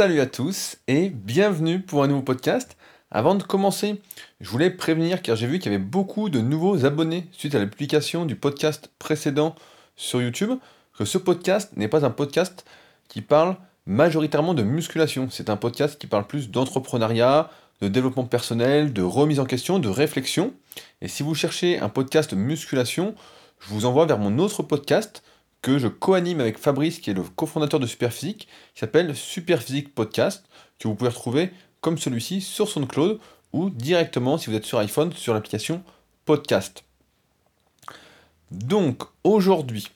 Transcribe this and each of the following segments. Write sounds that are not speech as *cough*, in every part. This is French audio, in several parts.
Salut à tous et bienvenue pour un nouveau podcast. Avant de commencer, je voulais prévenir car j'ai vu qu'il y avait beaucoup de nouveaux abonnés suite à la publication du podcast précédent sur YouTube, que ce podcast n'est pas un podcast qui parle majoritairement de musculation. C'est un podcast qui parle plus d'entrepreneuriat, de développement personnel, de remise en question, de réflexion. Et si vous cherchez un podcast musculation, je vous envoie vers mon autre podcast que je co-anime avec Fabrice, qui est le cofondateur de Superphysique, qui s'appelle Superphysique Podcast, que vous pouvez retrouver comme celui-ci sur SoundCloud ou directement, si vous êtes sur iPhone, sur l'application Podcast. Donc, aujourd'hui,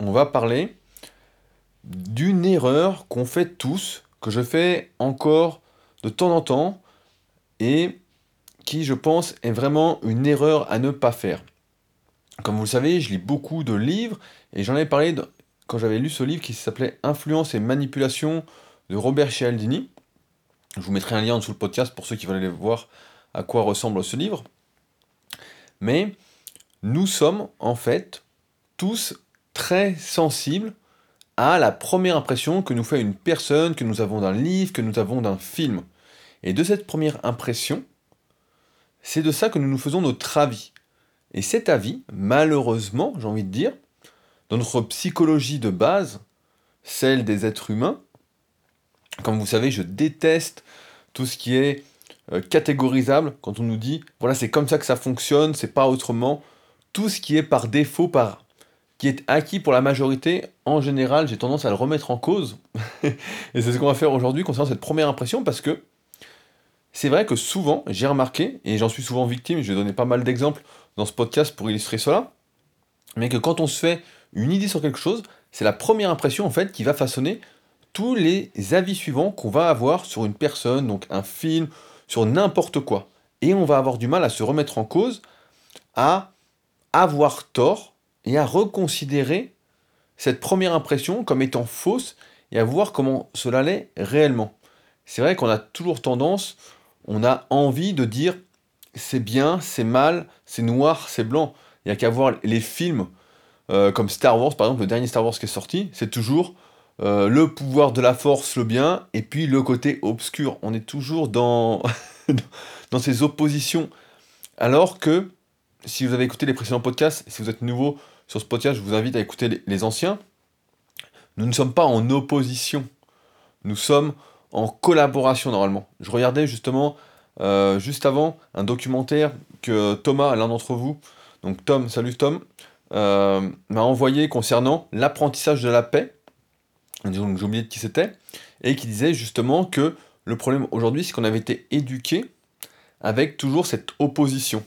on va parler d'une erreur qu'on fait tous, que je fais encore de temps en temps, et qui, je pense, est vraiment une erreur à ne pas faire. Comme vous le savez, je lis beaucoup de livres et j'en ai parlé quand j'avais lu ce livre qui s'appelait Influence et manipulation de Robert Cialdini. Je vous mettrai un lien en dessous le podcast pour ceux qui veulent aller voir à quoi ressemble ce livre. Mais nous sommes en fait tous très sensibles à la première impression que nous fait une personne, que nous avons d'un livre, que nous avons d'un film. Et de cette première impression, c'est de ça que nous nous faisons notre avis. Et cet avis, malheureusement, j'ai envie de dire, dans notre psychologie de base, celle des êtres humains, comme vous savez, je déteste tout ce qui est euh, catégorisable, quand on nous dit, voilà, c'est comme ça que ça fonctionne, c'est pas autrement. Tout ce qui est par défaut, par qui est acquis pour la majorité, en général, j'ai tendance à le remettre en cause. *laughs* et c'est ce qu'on va faire aujourd'hui concernant cette première impression, parce que c'est vrai que souvent, j'ai remarqué, et j'en suis souvent victime, je vais donner pas mal d'exemples dans ce podcast pour illustrer cela, mais que quand on se fait une idée sur quelque chose, c'est la première impression en fait qui va façonner tous les avis suivants qu'on va avoir sur une personne, donc un film, sur n'importe quoi. Et on va avoir du mal à se remettre en cause, à avoir tort et à reconsidérer cette première impression comme étant fausse et à voir comment cela l'est réellement. C'est vrai qu'on a toujours tendance, on a envie de dire c'est bien, c'est mal, c'est noir, c'est blanc. Il n'y a qu'à voir les films euh, comme Star Wars, par exemple, le dernier Star Wars qui est sorti, c'est toujours euh, le pouvoir de la force, le bien, et puis le côté obscur. On est toujours dans, *laughs* ces oppositions. Alors que, si vous avez écouté les précédents podcasts, si vous êtes nouveau sur ce podcast, je vous invite à écouter les anciens. Nous ne sommes pas en opposition. Nous sommes en collaboration normalement. Je regardais justement euh, juste avant un documentaire que Thomas, l'un d'entre vous, donc Tom, salut Tom, euh, m'a envoyé concernant l'apprentissage de la paix. J'ai oublié de qui c'était, et qui disait justement que le problème aujourd'hui, c'est qu'on avait été éduqué avec toujours cette opposition.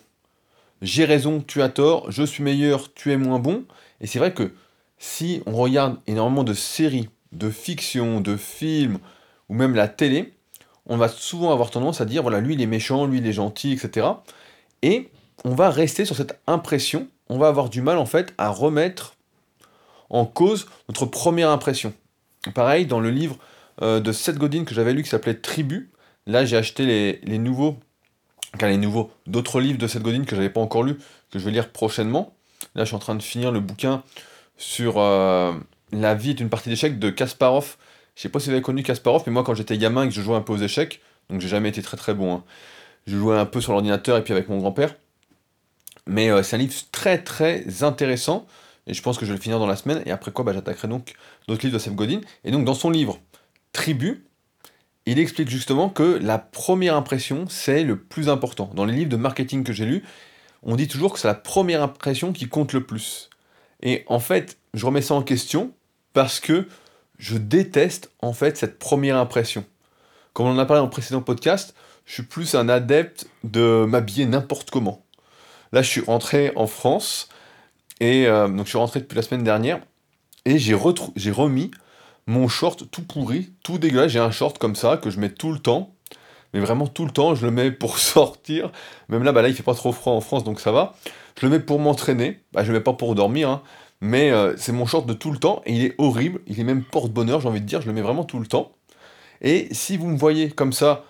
J'ai raison, tu as tort, je suis meilleur, tu es moins bon. Et c'est vrai que si on regarde énormément de séries, de fiction, de films, ou même la télé, on va souvent avoir tendance à dire, voilà, lui il est méchant, lui il est gentil, etc. Et on va rester sur cette impression, on va avoir du mal en fait à remettre en cause notre première impression. Pareil, dans le livre euh, de Seth Godin que j'avais lu qui s'appelait Tribu, là j'ai acheté les, nouveaux, enfin les nouveaux, d'autres livres de Seth Godin que j'avais pas encore lu, que je vais lire prochainement. Là je suis en train de finir le bouquin sur euh, La vie est une partie d'échecs de Kasparov, je sais pas si vous avez connu Kasparov, mais moi quand j'étais gamin et que je jouais un peu aux échecs, donc j'ai jamais été très très bon. Hein. Je jouais un peu sur l'ordinateur et puis avec mon grand-père. Mais euh, c'est un livre très très intéressant. Et je pense que je vais le finir dans la semaine. Et après quoi, bah, j'attaquerai donc d'autres livres de Seth Godin. Et donc dans son livre Tribu, il explique justement que la première impression, c'est le plus important. Dans les livres de marketing que j'ai lus, on dit toujours que c'est la première impression qui compte le plus. Et en fait, je remets ça en question parce que je déteste en fait cette première impression. Comme on en a parlé dans le précédent podcast, je suis plus un adepte de m'habiller n'importe comment. Là, je suis rentré en France, et euh, donc je suis rentré depuis la semaine dernière, et j'ai, remis mon short tout pourri, tout dégueulasse. J'ai un short comme ça que je mets tout le temps, mais vraiment tout le temps, je le mets pour *laughs* sortir. Même là, bah là, il fait pas trop froid en France, donc ça va. Je le mets pour m'entraîner, bah, je le mets pas pour dormir, hein mais euh, c'est mon short de tout le temps et il est horrible, il est même porte-bonheur, j'ai envie de dire, je le mets vraiment tout le temps. Et si vous me voyez comme ça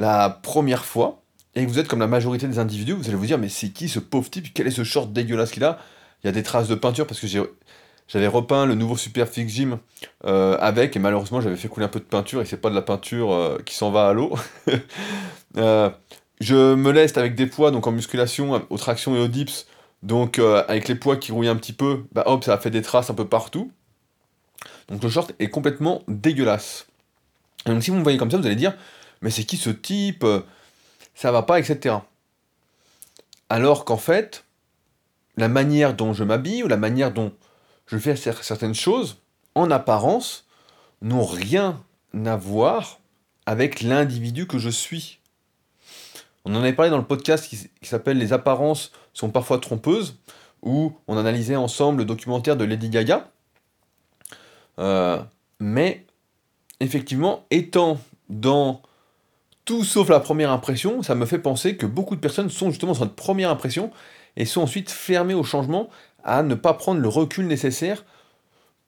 la première fois, et que vous êtes comme la majorité des individus, vous allez vous dire, mais c'est qui ce pauvre type? Quel est ce short dégueulasse qu'il a? Il y a des traces de peinture parce que j'avais repeint le nouveau Superfix Gym euh, avec, et malheureusement j'avais fait couler un peu de peinture, et c'est pas de la peinture euh, qui s'en va à l'eau. *laughs* Euh, je me leste avec des poids, donc en musculation, aux tractions et aux dips, donc avec les poids qui rouillent un petit peu, bah hop, ça a fait des traces un peu partout. Donc le short est complètement dégueulasse. donc si vous me voyez comme ça, vous allez dire, mais c'est qui ce type Ça va pas, etc. Alors qu'en fait, la manière dont je m'habille ou la manière dont je fais certaines choses, en apparence, n'ont rien à voir avec l'individu que je suis. On en avait parlé dans le podcast qui, s'appelle Les apparences sont parfois trompeuses, où on analysait ensemble le documentaire de Lady Gaga. Euh, mais effectivement, étant dans tout sauf la première impression, ça me fait penser que beaucoup de personnes sont justement dans cette première impression et sont ensuite fermées au changement à ne pas prendre le recul nécessaire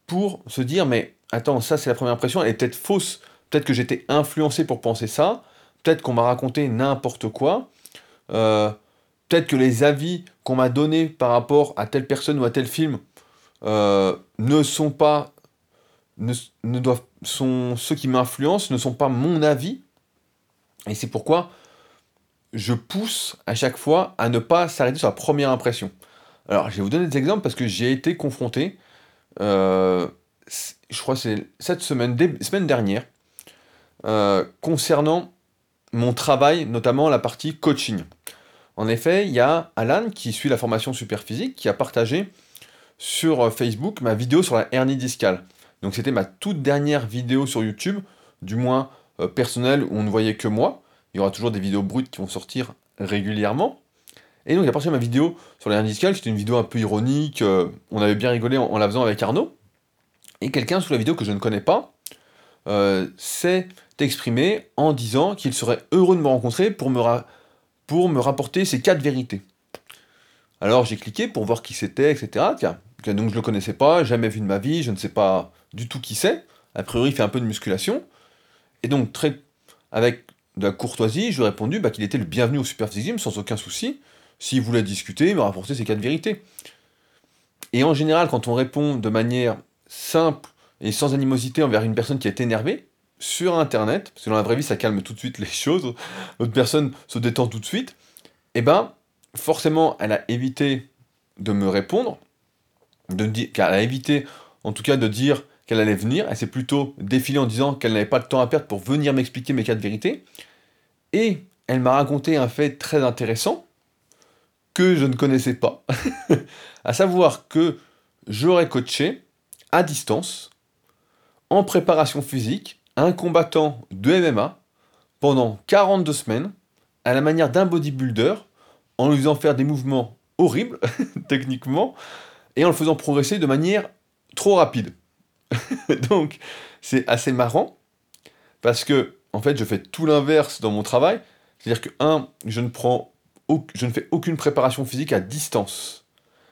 pour se dire mais attends, ça c'est la première impression, elle est peut-être fausse, peut-être que j'étais influencé pour penser ça, peut-être qu'on m'a raconté n'importe quoi, euh, peut-être que les avis qu'on m'a donnés par rapport à telle personne ou à tel film euh, ne sont pas, ne, ne, doivent, sont ceux qui m'influencent, ne sont pas mon avis, et c'est pourquoi je pousse à chaque fois à ne pas s'arrêter sur la première impression. Alors, je vais vous donner des exemples parce que j'ai été confronté, euh, je crois que c'est cette semaine, semaine dernière, euh, concernant mon travail, notamment la partie coaching. En effet, il y a Alan qui suit la formation super physique qui a partagé sur euh, Facebook ma vidéo sur la hernie discale. Donc c'était ma toute dernière vidéo sur YouTube, du moins personnelle, où on ne voyait que moi. Il y aura toujours des vidéos brutes qui vont sortir régulièrement. Et donc, il a partagé ma vidéo sur les discale, c'était une vidéo un peu ironique, euh, on avait bien rigolé en, la faisant avec Arnaud. Et quelqu'un sous la vidéo que je ne connais pas euh, s'est exprimé en disant qu'il serait heureux de me rencontrer pour me, pour me rapporter ses quatre vérités. Alors j'ai cliqué pour voir qui c'était, etc. Donc je le connaissais pas, jamais vu de ma vie, je ne sais pas du tout qui c'est. A priori, il fait un peu de musculation. Et donc, très, avec de la courtoisie, je lui ai répondu bah, qu'il était le bienvenu au Super Gym sans aucun souci. S'il voulait discuter, il me rapporter ses quatre vérités. Et en général, quand on répond de manière simple et sans animosité envers une personne qui est énervée, sur Internet, parce que dans la vraie vie, ça calme tout de suite les *laughs* choses, l'autre personne se détend tout de suite, et eh ben, forcément, elle a évité de me répondre, de dire, elle a évité, en tout cas, de dire qu'elle allait venir, elle s'est plutôt défilée en disant qu'elle n'avait pas de temps à perdre pour venir m'expliquer mes quatre vérités, et elle m'a raconté un fait très intéressant, que je ne connaissais pas, *laughs* à savoir que j'aurais coaché à distance, en préparation physique, un combattant de MMA pendant 42 semaines, à la manière d'un bodybuilder, en lui faisant faire des mouvements horribles, *laughs* techniquement, et en le faisant progresser de manière trop rapide. *laughs* Donc, c'est assez marrant, parce que, en fait, je fais tout l'inverse dans mon travail. C'est-à-dire que, un, je ne prends je ne fais aucune préparation physique à distance.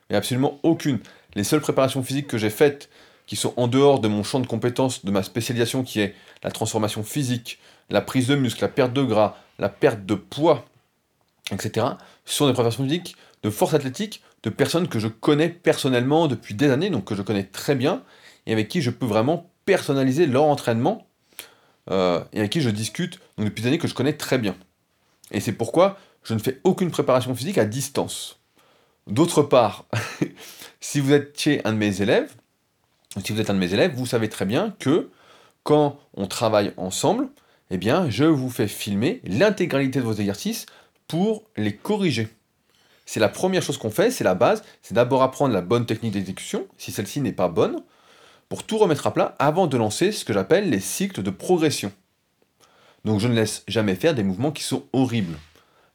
Mais absolument aucune. Les seules préparations physiques que j'ai faites, qui sont en dehors de mon champ de compétences, de ma spécialisation qui est la transformation physique, la prise de muscle, la perte de gras, la perte de poids, etc., sont des préparations physiques de force athlétique de personnes que je connais personnellement depuis des années, donc que je connais très bien, et avec qui je peux vraiment personnaliser leur entraînement, euh, et avec qui je discute depuis des années que je connais très bien. Et c'est pourquoi je ne fais aucune préparation physique à distance. D'autre part, *laughs* si vous êtes chez un de mes élèves, si vous êtes un de mes élèves, vous savez très bien que quand on travaille ensemble, eh bien, je vous fais filmer l'intégralité de vos exercices pour les corriger. C'est la première chose qu'on fait, c'est la base, c'est d'abord apprendre la bonne technique d'exécution, si celle-ci n'est pas bonne, pour tout remettre à plat avant de lancer ce que j'appelle les cycles de progression. Donc je ne laisse jamais faire des mouvements qui sont horribles.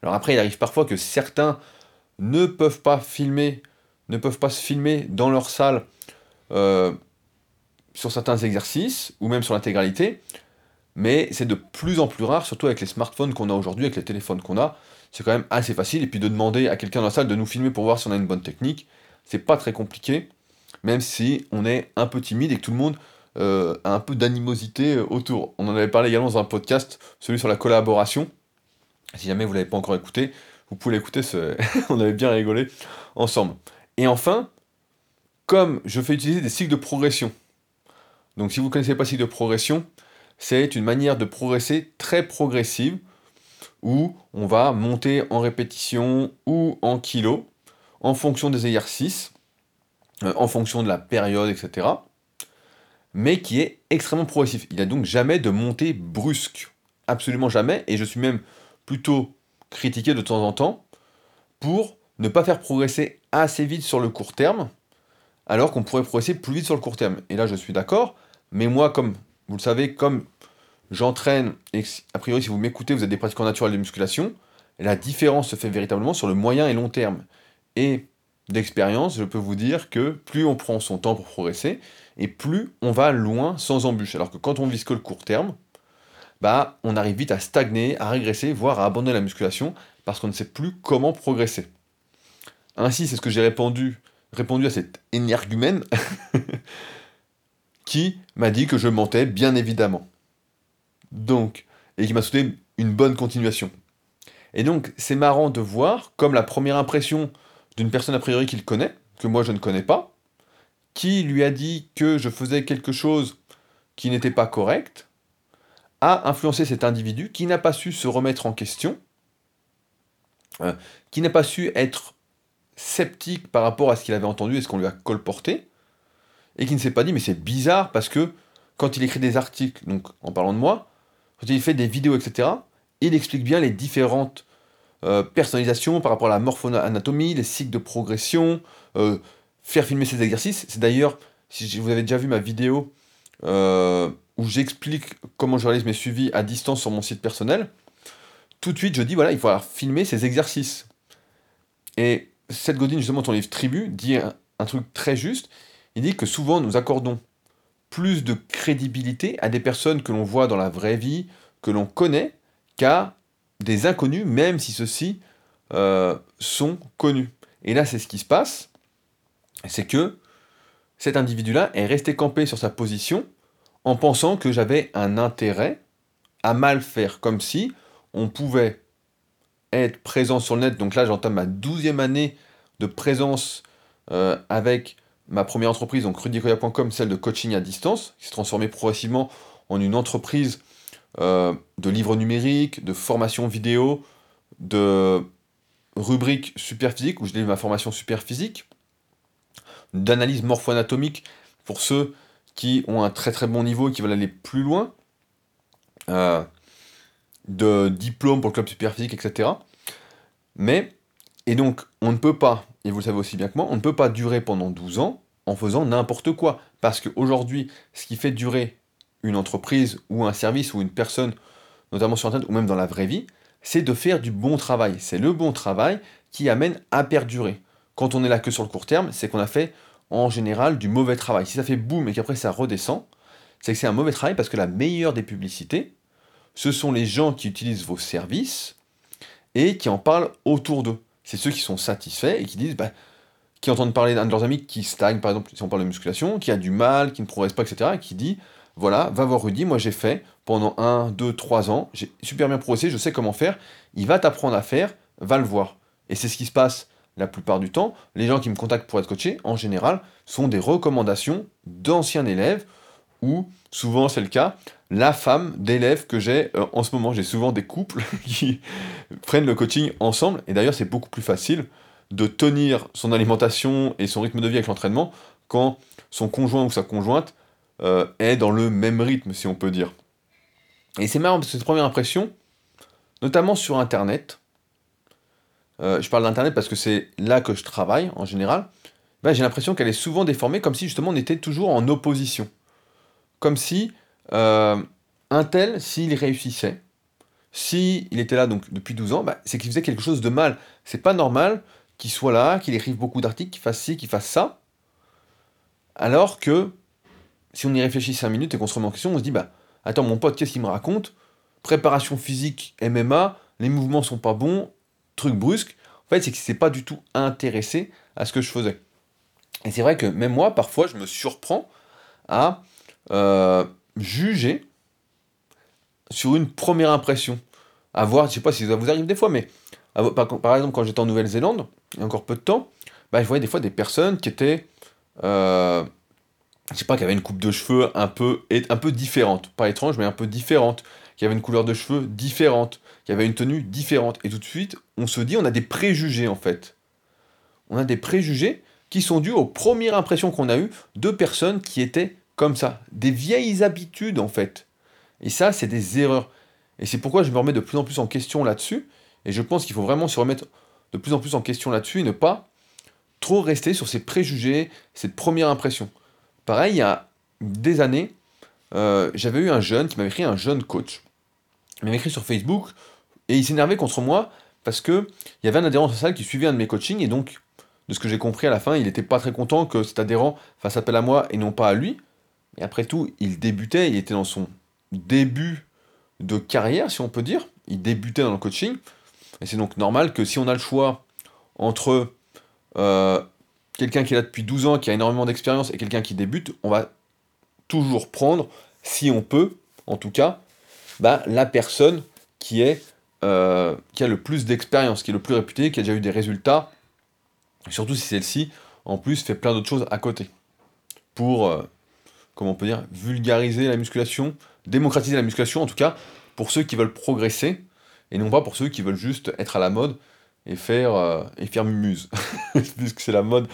Alors après, il arrive parfois que certains ne peuvent pas filmer, ne peuvent pas se filmer dans leur salle euh, sur certains exercices, ou même sur l'intégralité, mais c'est de plus en plus rare, surtout avec les smartphones qu'on a aujourd'hui, avec les téléphones qu'on a, c'est quand même assez facile, et puis de demander à quelqu'un dans la salle de nous filmer pour voir si on a une bonne technique, c'est pas très compliqué, même si on est un peu timide et que tout le monde euh, a un peu d'animosité euh, autour. On en avait parlé également dans un podcast, celui sur la collaboration, si jamais vous ne l'avez pas encore écouté, vous pouvez l'écouter, *laughs* on avait bien rigolé ensemble. Et enfin, comme je fais utiliser des cycles de progression. Donc si vous ne connaissez pas cycle de progression, c'est une manière de progresser très progressive où on va monter en répétition ou en kilos en fonction des exercices, euh, en fonction de la période, etc. Mais qui est extrêmement progressif. Il n'y a donc jamais de montée brusque. Absolument jamais. Et je suis même plutôt critiqué de temps en temps pour ne pas faire progresser assez vite sur le court terme, alors qu'on pourrait progresser plus vite sur le court terme. Et là, je suis d'accord. Mais moi, comme vous le savez, comme j'entraîne, et a priori, si vous m'écoutez, vous êtes des pratiquants naturels de musculation, la différence se fait véritablement sur le moyen et long terme. Et d'expérience, je peux vous dire que plus on prend son temps pour progresser, et plus on va loin sans embûche. Alors que quand on vise que le court terme, bah, on arrive vite à stagner, à régresser, voire à abandonner la musculation, parce qu'on ne sait plus comment progresser. Ainsi, c'est ce que j'ai répondu, répondu à cet énergumène *laughs* qui m'a dit que je mentais, bien évidemment. Donc, et qui m'a souhaité une bonne continuation. Et donc, c'est marrant de voir comme la première impression d'une personne a priori qu'il connaît, que moi je ne connais pas, qui lui a dit que je faisais quelque chose qui n'était pas correct, a influencé cet individu qui n'a pas su se remettre en question, euh, qui n'a pas su être sceptique par rapport à ce qu'il avait entendu et ce qu'on lui a colporté, et qui ne s'est pas dit mais c'est bizarre parce que quand il écrit des articles, donc en parlant de moi, quand il fait des vidéos, etc., il explique bien les différentes euh, personnalisations par rapport à la morpho-anatomie, les cycles de progression, euh, faire filmer ses exercices. C'est d'ailleurs, si vous avez déjà vu ma vidéo euh, où j'explique comment je réalise mes suivis à distance sur mon site personnel, tout de suite je dis voilà, il faut filmer ses exercices. Et Seth Godin, justement, ton livre Tribu, dit un truc très juste. Il dit que souvent nous accordons plus de crédibilité à des personnes que l'on voit dans la vraie vie, que l'on connaît, qu'à des inconnus, même si ceux-ci euh, sont connus. Et là, c'est ce qui se passe, c'est que cet individu-là est resté campé sur sa position en pensant que j'avais un intérêt à mal faire, comme si on pouvait être présent sur le net. Donc là, j'entame ma douzième année de présence euh, avec ma première entreprise, donc rudicoya.com, celle de coaching à distance, qui s'est transformée progressivement en une entreprise euh, de livres numériques, de formation vidéo, de rubrique super physique, où je livre ma formation super physique, d'analyse morpho-anatomique pour ceux qui ont un très très bon niveau et qui veulent aller plus loin, euh, de diplôme pour le club super physique, etc. Mais, et donc, on ne peut pas et vous le savez aussi bien que moi, on ne peut pas durer pendant 12 ans en faisant n'importe quoi. Parce qu'aujourd'hui, ce qui fait durer une entreprise ou un service ou une personne, notamment sur Internet ou même dans la vraie vie, c'est de faire du bon travail. C'est le bon travail qui amène à perdurer. Quand on est là que sur le court terme, c'est qu'on a fait en général du mauvais travail. Si ça fait boum et qu'après ça redescend, c'est que c'est un mauvais travail parce que la meilleure des publicités, ce sont les gens qui utilisent vos services et qui en parlent autour d'eux c'est ceux qui sont satisfaits et qui disent, bah, qui entendent parler d'un de leurs amis qui stagne, par exemple, si on parle de musculation, qui a du mal, qui ne progresse pas, etc., et qui dit, voilà, va voir Rudy, moi j'ai fait pendant 1, 2, 3 ans, j'ai super bien progressé, je sais comment faire, il va t'apprendre à faire, va le voir. Et c'est ce qui se passe la plupart du temps. Les gens qui me contactent pour être coachés, en général, sont des recommandations d'anciens élèves, ou souvent c'est le cas, la femme d'élève que j'ai euh, en ce moment. J'ai souvent des couples *laughs* qui prennent le coaching ensemble, et d'ailleurs c'est beaucoup plus facile de tenir son alimentation et son rythme de vie avec l'entraînement quand son conjoint ou sa conjointe euh, est dans le même rythme, si on peut dire. Et c'est marrant parce que cette première impression, notamment sur Internet, euh, je parle d'Internet parce que c'est là que je travaille en général, ben, j'ai l'impression qu'elle est souvent déformée comme si justement on était toujours en opposition. Comme si euh, un tel, s'il réussissait, s'il était là donc depuis 12 ans, bah, c'est qu'il faisait quelque chose de mal. C'est pas normal qu'il soit là, qu'il écrive beaucoup d'articles, qu'il fasse ci, qu'il fasse ça. Alors que, si on y réfléchit 5 minutes et qu'on se remet en question, on se dit, bah, attends, mon pote, qu'est-ce qu'il me raconte? Préparation physique, MMA, les mouvements sont pas bons, truc brusque. En fait, c'est qu'il s'est pas du tout intéressé à ce que je faisais. Et c'est vrai que même moi, parfois, je me surprends à euh, juger sur une première impression. À voir, je sais pas si ça vous arrive des fois, mais par, exemple, quand j'étais en Nouvelle-Zélande, il y a encore peu de temps, bah, je voyais des fois des personnes qui étaient euh, je sais pas, qui avait une coupe de cheveux un peu, un peu différente, pas étrange, mais un peu différente, qui avait une couleur de cheveux différente, qui avait une tenue différente. Et tout de suite, on se dit, on a des préjugés en fait. On a des préjugés qui sont dus aux premières impressions qu'on a eues de personnes qui étaient comme ça. Des vieilles habitudes en fait. Et ça, c'est des erreurs. Et c'est pourquoi je me remets de plus en plus en question là-dessus. Et je pense qu'il faut vraiment se remettre de plus en plus en question là-dessus et ne pas trop rester sur ces préjugés, cette première impression. Pareil, il y a des années, euh, j'avais eu un jeune qui m'avait écrit, un jeune coach. Il m'avait écrit sur Facebook et il s'énervait contre moi parce que il y avait un adhérent salle qui suivait un de mes coachings et donc, de ce que j'ai compris à la fin, il n'était pas très content que cet adhérent fasse appel à moi et non pas à lui. Et après tout, il débutait, il était dans son début de carrière, si on peut dire. Il débutait dans le coaching. Et c'est donc normal que si on a le choix entre euh, quelqu'un qui est là depuis 12 ans, qui a énormément d'expérience, et quelqu'un qui débute, on va toujours prendre, si on peut, en tout cas, bah, la personne qui, euh, a le plus d'expérience, qui est le plus réputé, qui a déjà eu des résultats, surtout si celle-ci, en plus, fait plein d'autres choses à côté. Pour, euh, comment on peut dire, vulgariser la musculation, démocratiser la musculation, en tout cas, pour ceux qui veulent progresser, et non pas pour ceux qui veulent juste être à la mode et faire, euh, et faire mumuse, puisque *laughs* c'est la mode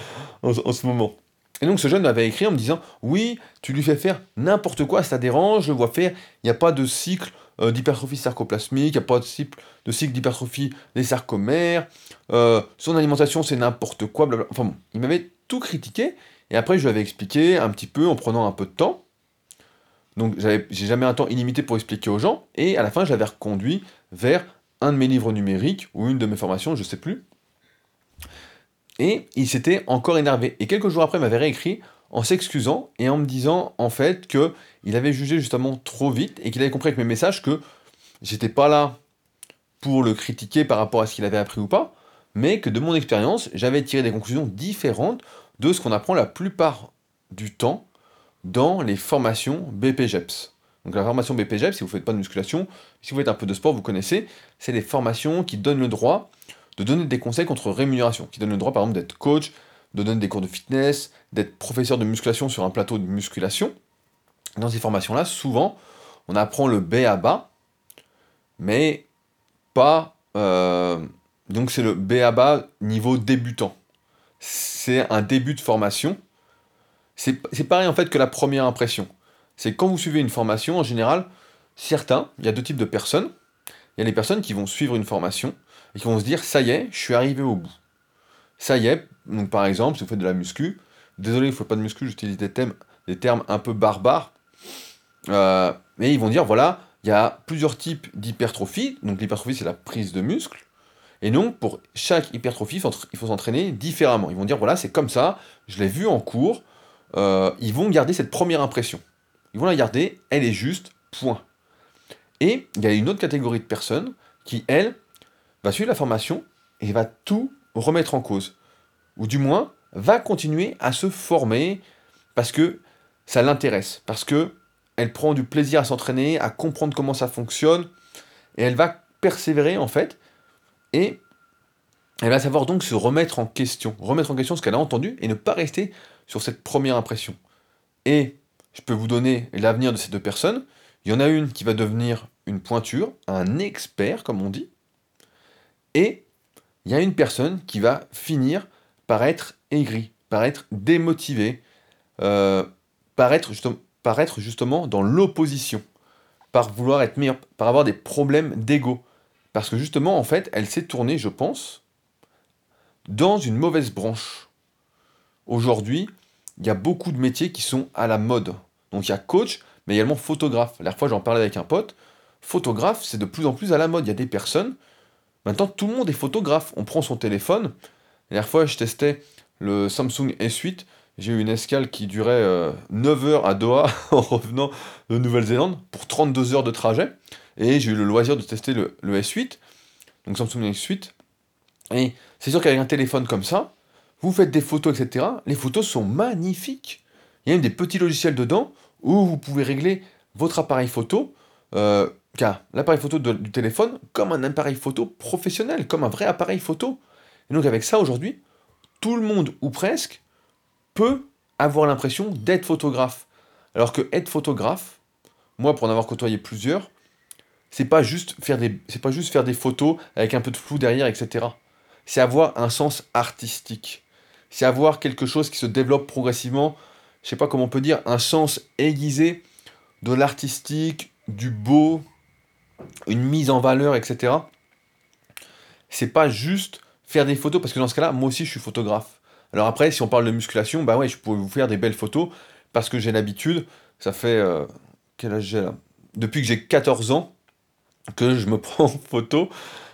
en, ce moment. Et donc ce jeune m'avait écrit en me disant Oui, tu lui fais faire n'importe quoi, ça dérange, je vois faire, il n'y a pas de cycle euh, d'hypertrophie sarcoplasmique, il n'y a pas de cycle, de cycle d'hypertrophie des sarcomères, euh, son alimentation c'est n'importe quoi, blablabla. Enfin bon, il m'avait tout critiqué, et après je lui avais expliqué un petit peu en prenant un peu de temps. Donc j'ai jamais un temps illimité pour expliquer aux gens, et à la fin je l'avais reconduit vers un de mes livres numériques ou une de mes formations, je sais plus. Et il s'était encore énervé. Et quelques jours après, il m'avait réécrit en s'excusant et en me disant en fait que il avait jugé justement trop vite et qu'il avait compris avec mes messages que j'étais pas là pour le critiquer par rapport à ce qu'il avait appris ou pas, mais que de mon expérience, j'avais tiré des conclusions différentes de ce qu'on apprend la plupart du temps dans les formations BPGEPS. Donc la formation BPGEP, si vous ne faites pas de musculation, si vous faites un peu de sport, vous connaissez, c'est des formations qui donnent le droit de donner des conseils contre rémunération, qui donnent le droit par exemple d'être coach, de donner des cours de fitness, d'être professeur de musculation sur un plateau de musculation. Dans ces formations-là, souvent, on apprend le B à bas, mais pas... Euh, donc c'est le B à bas niveau débutant. C'est un début de formation. C'est pareil en fait que la première impression c'est quand vous suivez une formation, en général, certains, il y a deux types de personnes. Il y a les personnes qui vont suivre une formation et qui vont se dire ça y est, je suis arrivé au bout. Ça y est, donc par exemple, si vous faites de la muscu, désolé, il ne faut pas de muscu, j'utilise des, des termes un peu barbares, euh, mais ils vont dire voilà, il y a plusieurs types d'hypertrophie, donc l'hypertrophie c'est la prise de muscle, et donc pour chaque hypertrophie, il faut s'entraîner différemment. Ils vont dire voilà, c'est comme ça, je l'ai vu en cours, euh, ils vont garder cette première impression. Ils vont la garder, elle est juste, point. Et il y a une autre catégorie de personnes qui, elle, va suivre la formation et va tout remettre en cause. Ou du moins, va continuer à se former parce que ça l'intéresse, parce que elle prend du plaisir à s'entraîner, à comprendre comment ça fonctionne, et elle va persévérer en fait, et elle va savoir donc se remettre en question, remettre en question ce qu'elle a entendu et ne pas rester sur cette première impression. Et je peux vous donner l'avenir de ces deux personnes. Il y en a une qui va devenir une pointure, un expert, comme on dit. Et il y a une personne qui va finir par être aigri, par être démotivé, euh, par, être justement dans l'opposition, par vouloir être meilleur, par avoir des problèmes d'ego. Parce que justement, en fait, elle s'est tournée, je pense, dans une mauvaise branche. Aujourd'hui, il y a beaucoup de métiers qui sont à la mode. Donc il y a coach, mais également photographe. La dernière fois, j'en parlais avec un pote. Photographe, c'est de plus en plus à la mode. Il y a des personnes. Maintenant, tout le monde est photographe. On prend son téléphone. La dernière fois, je testais le Samsung S8. J'ai eu une escale qui durait 9 euh, heures à Doha *laughs* en revenant de Nouvelle-Zélande pour 32 heures de trajet. Et j'ai eu le loisir de tester le, le S8, donc Samsung S8. Et c'est sûr qu'avec un téléphone comme ça, vous faites des photos, etc. Les photos sont magnifiques. Il y a même des petits logiciels dedans où vous pouvez régler votre appareil photo, euh, car l'appareil photo du téléphone, comme un appareil photo professionnel, comme un vrai appareil photo. Et donc avec ça aujourd'hui, tout le monde, ou presque, peut avoir l'impression d'être photographe. Alors que être photographe, moi pour en avoir côtoyé plusieurs, c'est pas juste faire des c'est pas juste faire des photos avec un peu de flou derrière, etc. C'est avoir un sens artistique. C'est avoir quelque chose qui se développe progressivement. Je sais pas comment on peut dire, un sens aiguisé de l'artistique, du beau, une mise en valeur, etc. C'est pas juste faire des photos, parce que dans ce cas-là, moi aussi je suis photographe. Alors après, si on parle de musculation, bah ouais, je pourrais vous faire des belles photos, parce que j'ai l'habitude, ça fait... Euh, quel âge j'ai là? Depuis que j'ai 14 ans, que je me *laughs* prends en photo.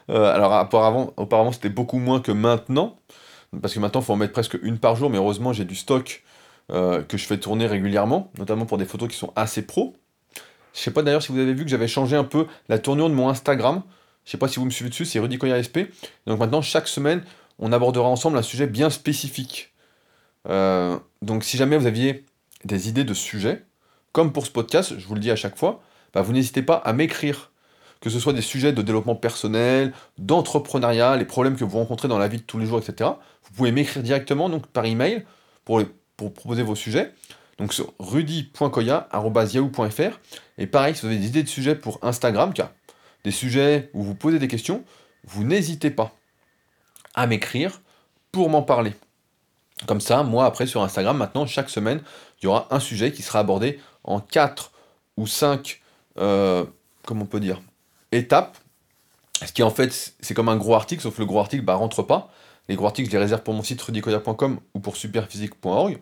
Euh, alors auparavant, auparavant c'était beaucoup moins que maintenant, parce que maintenant il faut en mettre presque une par jour, mais heureusement j'ai du stock euh, que je fais tourner régulièrement, notamment pour des photos qui sont assez pro. Je sais pas d'ailleurs si vous avez vu que j'avais changé un peu la tournure de mon Instagram. Je sais pas si vous me suivez dessus, c'est Rudy SP. Donc maintenant, chaque semaine, on abordera ensemble un sujet bien spécifique. Euh, donc si jamais vous aviez des idées de sujets, comme pour ce podcast, je vous le dis à chaque fois, bah, vous n'hésitez pas à m'écrire. Que ce soit des sujets de développement personnel, d'entrepreneuriat, les problèmes que vous rencontrez dans la vie de tous les jours, etc. Vous pouvez m'écrire directement donc par email pour, pour proposer vos sujets donc sur rudy.koya.yahoo.fr. Et pareil, si vous avez des idées de sujets pour Instagram, des sujets où vous posez des questions, vous n'hésitez pas à m'écrire pour m'en parler. Comme ça, moi après sur Instagram, maintenant, chaque semaine, il y aura un sujet qui sera abordé en 4 ou 5, euh, comment on peut dire, étapes. Ce qui en fait, c'est comme un gros article, sauf le gros article, bah, rentre pas. Les gros articles, je les réserve pour mon site rudykoya.com ou pour superphysique.org.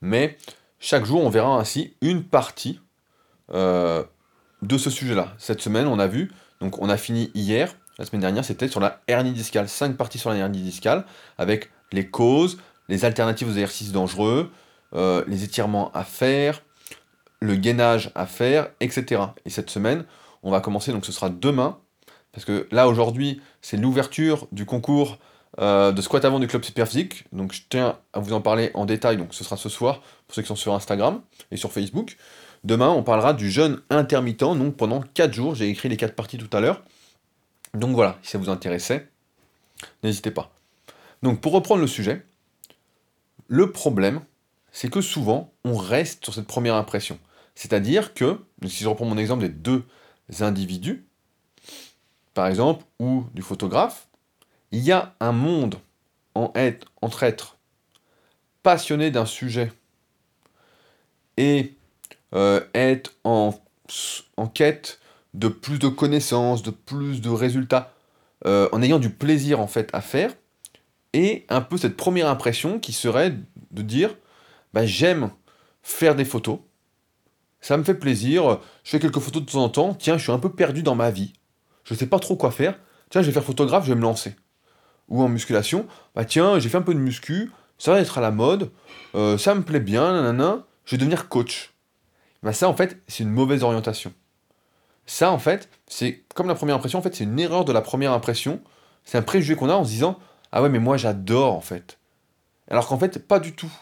Mais chaque jour, on verra ainsi une partie euh, de ce sujet-là. Cette semaine, on a vu, donc on a fini hier, la semaine dernière, c'était sur la hernie discale. Cinq parties sur la hernie discale, avec les causes, les alternatives aux exercices dangereux, euh, les étirements à faire, le gainage à faire, etc. Et cette semaine, on va commencer, donc ce sera demain, parce que là aujourd'hui, c'est l'ouverture du concours euh, de squat avant du club superphysique. Donc je tiens à vous en parler en détail, donc ce sera ce soir pour ceux qui sont sur Instagram et sur Facebook. Demain, on parlera du jeûne intermittent, donc pendant 4 jours. J'ai écrit les 4 parties tout à l'heure. Donc voilà, si ça vous intéressait, n'hésitez pas. Donc pour reprendre le sujet, le problème, c'est que souvent, on reste sur cette première impression. C'est-à-dire que, si je reprends mon exemple des deux individus, par exemple, ou du photographe, il y a un monde en être, entre êtres passionnés d'un sujet et euh, être en, quête de plus de connaissances, de plus de résultats, euh, en ayant du plaisir en fait à faire, et un peu cette première impression qui serait de dire bah, j'aime faire des photos, ça me fait plaisir, je fais quelques photos de temps en temps, tiens, je suis un peu perdu dans ma vie, je ne sais pas trop quoi faire, tiens, je vais faire photographe, je vais me lancer ou en musculation, bah tiens, j'ai fait un peu de muscu, ça va être à la mode, euh, ça me plaît bien, nanana, je vais devenir coach. Bah ça, en fait, c'est une mauvaise orientation. Ça, en fait, c'est comme la première impression, en fait, c'est une erreur de la première impression. C'est un préjugé qu'on a en se disant Ah ouais, mais moi j'adore, en fait. Alors qu'en fait, pas du tout.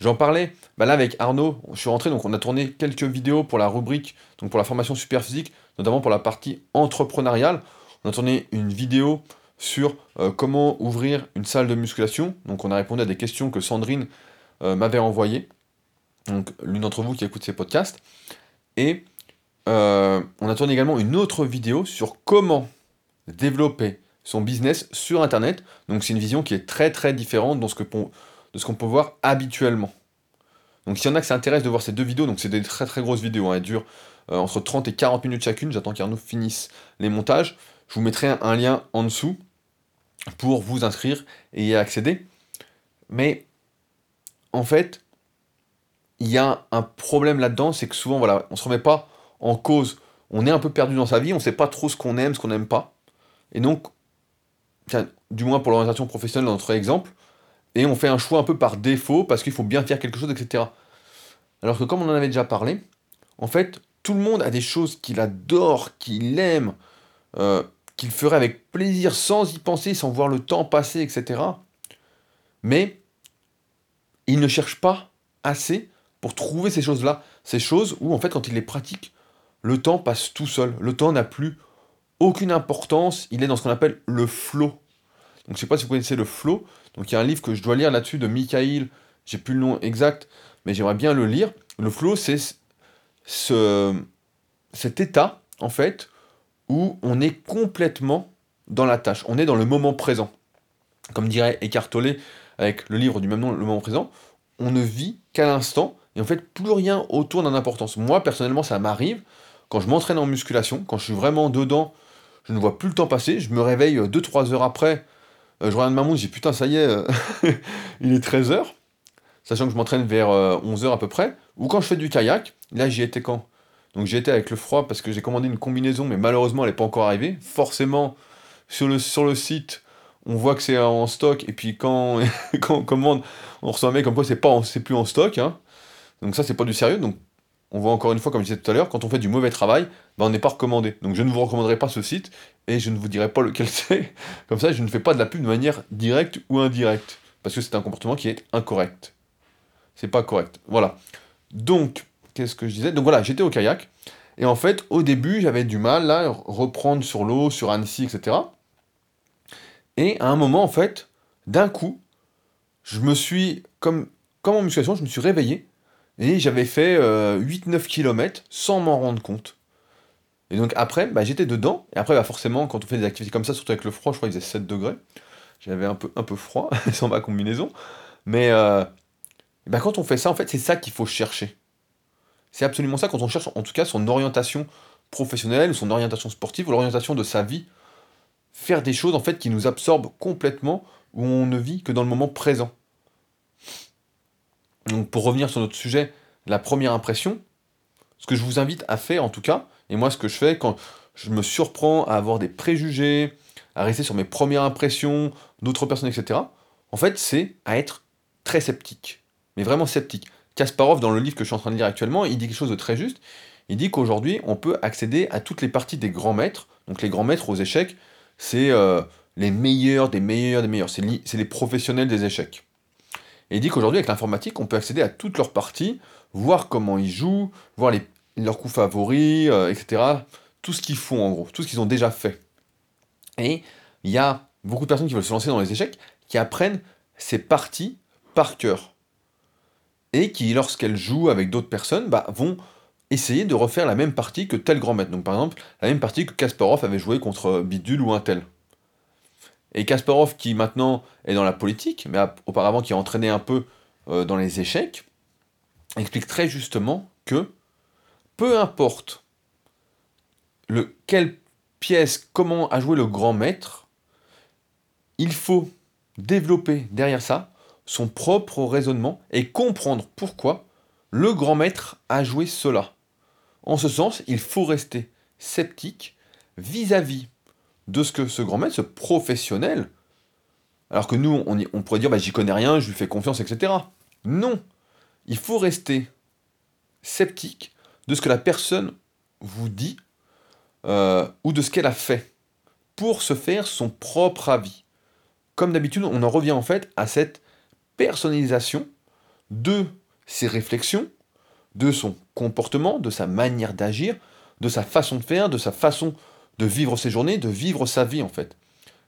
J'en parlais bah là avec Arnaud, je suis rentré, donc on a tourné quelques vidéos pour la rubrique, donc pour la formation super physique, notamment pour la partie entrepreneuriale. On a tourné une vidéo sur euh, comment ouvrir une salle de musculation. Donc on a répondu à des questions que Sandrine euh, m'avait envoyées, donc l'une d'entre vous qui écoute ces podcasts. Et euh, on a tourné également une autre vidéo sur comment développer son business sur Internet. Donc c'est une vision qui est très très différente de ce qu'on peut voir habituellement. Donc s'il y en a qui s'intéressent de voir ces deux vidéos, donc c'est des très très grosses vidéos, hein, elles durent entre 30 et 40 minutes chacune, j'attends qu'Arnaud finisse les montages, je vous mettrai un lien en dessous pour vous inscrire et y accéder. Mais en fait, il y a un problème là-dedans, c'est que souvent, voilà, on se remet pas en cause. On est un peu perdu dans sa vie, on ne sait pas trop ce qu'on aime, ce qu'on n'aime pas. Et donc, du moins pour l'orientation professionnelle dans notre exemple, et on fait un choix un peu par défaut parce qu'il faut bien faire quelque chose, etc. Alors que comme on en avait déjà parlé, en fait, tout le monde a des choses qu'il adore, qu'il aime, euh, qu'il ferait avec plaisir sans y penser, sans voir le temps passer, etc. Mais il ne cherche pas assez pour trouver ces choses-là. Ces choses où, en fait, quand il les pratique, le temps passe tout seul. Le temps n'a plus aucune importance. Il est dans ce qu'on appelle le flow. Donc, je ne sais pas si vous connaissez le flow. Donc il y a un livre que je dois lire là-dessus de Mikhail, j'ai plus le nom exact, mais j'aimerais bien le lire. Le flow, c'est ce, cet état, en fait, où on est complètement dans la tâche, on est dans le moment présent. Comme dirait Eckhart avec le livre du même nom, Le moment présent, on ne vit qu'à l'instant, et en fait, plus rien autour d'un importance. Moi, personnellement, ça m'arrive, quand je m'entraîne en musculation, quand je suis vraiment dedans, je ne vois plus le temps passer, je me réveille 2-3 heures après, euh, je regarde ma montre, je dis putain, ça y est, euh, *laughs* il est 13h, sachant que je m'entraîne vers 11h euh, à peu près, ou quand je fais du kayak, là j'y étais quand? Donc j'y étais avec le froid parce que j'ai commandé une combinaison, mais malheureusement elle n'est pas encore arrivée. Forcément, sur le, sur le site, on voit que c'est en stock, et puis quand, *laughs* quand on commande, on reçoit un mail comme quoi c'est pas c'est plus en stock. Hein. Donc ça c'est pas du sérieux, donc on voit encore une fois, comme je disais tout à l'heure, quand on fait du mauvais travail, ben on n'est pas recommandé. Donc je ne vous recommanderai pas ce site et je ne vous dirai pas lequel *laughs* c'est. Comme ça, je ne fais pas de la pub de manière directe ou indirecte. Parce que c'est un comportement qui est incorrect. C'est pas correct. Voilà. Donc, qu'est-ce que je disais? Donc voilà, j'étais au kayak. Et en fait, au début, j'avais du mal à reprendre sur l'eau, sur Annecy, etc. Et à un moment, en fait, d'un coup, je me suis, comme, comme en musculation, je me suis réveillé et j'avais fait 8-9 euh, km sans m'en rendre compte. Et donc après, bah, j'étais dedans. Et après, bah, forcément, quand on fait des activités comme ça, surtout avec le froid, je crois qu'il faisait 7 degrés. J'avais un peu, un peu froid *laughs* sans ma combinaison. Mais euh, bah, quand on fait ça, en fait, c'est ça qu'il faut chercher. C'est absolument ça quand on cherche, en tout cas, son orientation professionnelle, son orientation sportive, ou l'orientation de sa vie. Faire des choses, en fait, qui nous absorbent complètement, où on ne vit que dans le moment présent. Donc pour revenir sur notre sujet, la première impression, ce que je vous invite à faire en tout cas, et moi ce que je fais quand je me surprends à avoir des préjugés, à rester sur mes premières impressions d'autres personnes, etc., en fait c'est à être très sceptique, mais vraiment sceptique. Kasparov, dans le livre que je suis en train de lire actuellement, il dit quelque chose de très juste. Il dit qu'aujourd'hui, on peut accéder à toutes les parties des grands maîtres. Donc les grands maîtres aux échecs, c'est euh, les meilleurs des meilleurs des meilleurs. C'est les professionnels des échecs. Et il dit qu'aujourd'hui, avec l'informatique, on peut accéder à toutes leurs parties, voir comment ils jouent, voir leurs coups favoris, euh, etc. Tout ce qu'ils font en gros, tout ce qu'ils ont déjà fait. Et il y a beaucoup de personnes qui veulent se lancer dans les échecs, qui apprennent ces parties par cœur. Et qui, lorsqu'elles jouent avec d'autres personnes, bah, vont essayer de refaire la même partie que tel grand maître. Donc par exemple, la même partie que Kasparov avait joué contre Bidule ou un tel. Et Kasparov, qui maintenant est dans la politique, mais auparavant qui a entraîné un peu euh, dans les échecs, explique très justement que peu importe le, quelle pièce, comment a joué le grand maître, il faut développer derrière ça son propre raisonnement et comprendre pourquoi le grand maître a joué cela. En ce sens, il faut rester sceptique vis-à-vis vis de ce que ce grand maître, ce professionnel, alors que nous, on, pourrait dire, bah, j'y connais rien, je lui fais confiance, etc. Non, il faut rester sceptique de ce que la personne vous dit euh, ou de ce qu'elle a fait pour se faire son propre avis. Comme d'habitude, on en revient en fait à cette personnalisation de ses réflexions, de son comportement, de sa manière d'agir, de sa façon de faire, de sa façon de vivre ses journées, de vivre sa vie en fait.